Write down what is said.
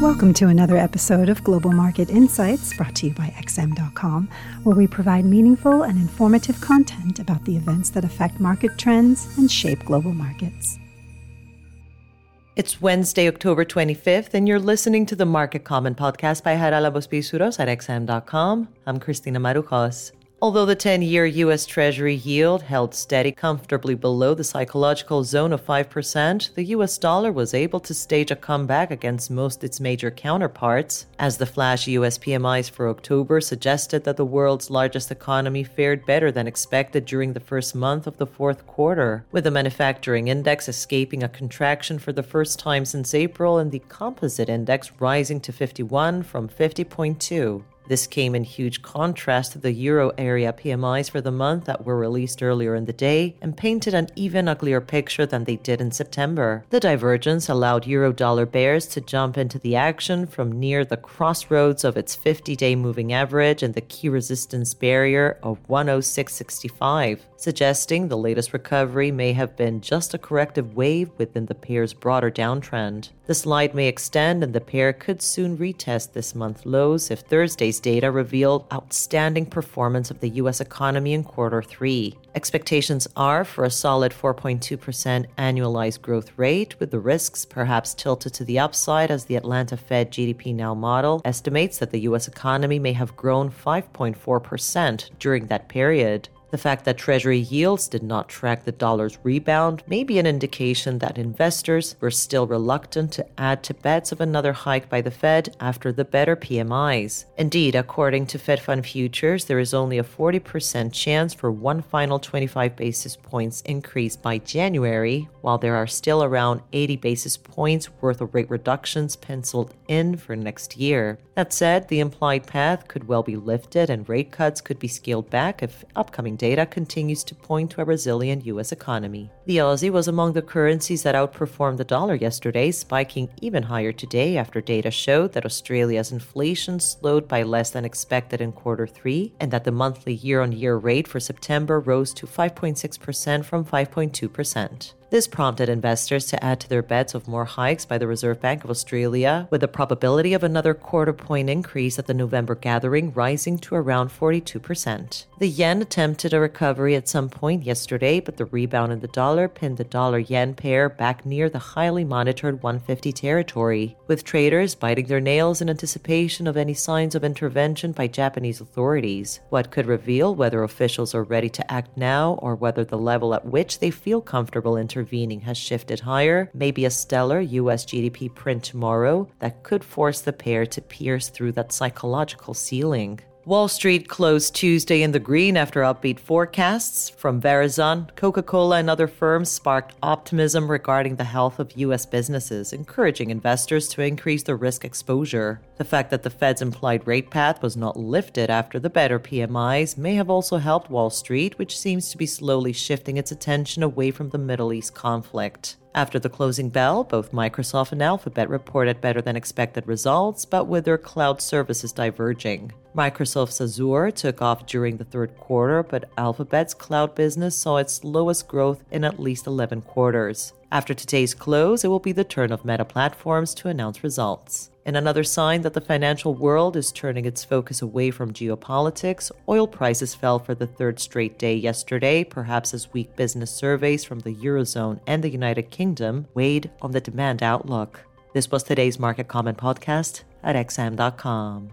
Welcome to another episode of Global Market Insights brought to you by XM.com, where we provide meaningful and informative content about the events that affect market trends and shape global markets. It's Wednesday, October 25th, and you're listening to the Market Comment podcast by Charalambos Pissouros at XM.com. I'm Christina Marujos. Although the 10 year U.S. Treasury yield held steady comfortably below the psychological zone of 5%, the U.S. dollar was able to stage a comeback against most its major counterparts, as the flash U.S. PMIs for October suggested that the world's largest economy fared better than expected during the first month of the fourth quarter, with the manufacturing index escaping a contraction for the first time since April and the composite index rising to 51 from 50.2. This came in huge contrast to the euro area PMIs for the month that were released earlier in the day and painted an even uglier picture than they did in September. The divergence allowed euro dollar bears to jump into the action from near the crossroads of its 50 day moving average and the key resistance barrier of 106.65, suggesting the latest recovery may have been just a corrective wave within the pair's broader downtrend. The slide may extend and the pair could soon retest this month's lows if Thursday's data revealed outstanding performance of the U.S. economy in quarter three. Expectations are for a solid 4.2% annualized growth rate, with the risks perhaps tilted to the upside as the Atlanta Fed GDP Now model estimates that the U.S. economy may have grown 5.4% during that period. The fact that Treasury yields did not track the dollar's rebound may be an indication that investors were still reluctant to add to bets of another hike by the Fed after the better PMIs. Indeed, according to Fed Fund futures, there is only a 40% chance for one final 25 basis points increase by January, while there are still around 80 basis points worth of rate reductions penciled in for next year. That said, the implied path could well be lifted and rate cuts could be scaled back if upcoming data continues to point to a resilient U.S. economy. The Aussie was among the currencies that outperformed the dollar yesterday, spiking even higher today after data showed that Australia's inflation slowed by less than expected in quarter three, and that the monthly year on year rate for September rose to 5.6% from 5.2%. This prompted investors to add to their bets of more hikes by the Reserve Bank of Australia, with the probability of another quarter point increase at the November gathering rising to around 42%. The yen attempted a recovery at some point yesterday, but the rebound in the dollar pinned the dollar yen pair back near the highly monitored 150 territory, with traders biting their nails in anticipation of any signs of intervention by Japanese authorities. What could reveal whether officials are ready to act now or whether the level at which they feel comfortable intervening intervening has shifted higher, maybe a stellar US GDP print tomorrow that could force the pair to pierce through that psychological ceiling. Wall Street closed Tuesday in the green after upbeat forecasts from Verizon. Coca Cola and other firms sparked optimism regarding the health of U.S. businesses, encouraging investors to increase their risk exposure. The fact that the Fed's implied rate path was not lifted after the better PMIs may have also helped Wall Street, which seems to be slowly shifting its attention away from the Middle East conflict. After the closing bell, both Microsoft and Alphabet reported better than expected results, but with their cloud services diverging. Microsoft's Azure took off during the third quarter, but Alphabet's cloud business saw its lowest growth in at least 11 quarters. After today's close, it will be the turn of Meta Platforms to announce results. In another sign that the financial world is turning its focus away from geopolitics, oil prices fell for the third straight day yesterday, perhaps as weak business surveys from the Eurozone and the United Kingdom weighed on the demand outlook. This was today's Market Comment podcast at XM.com.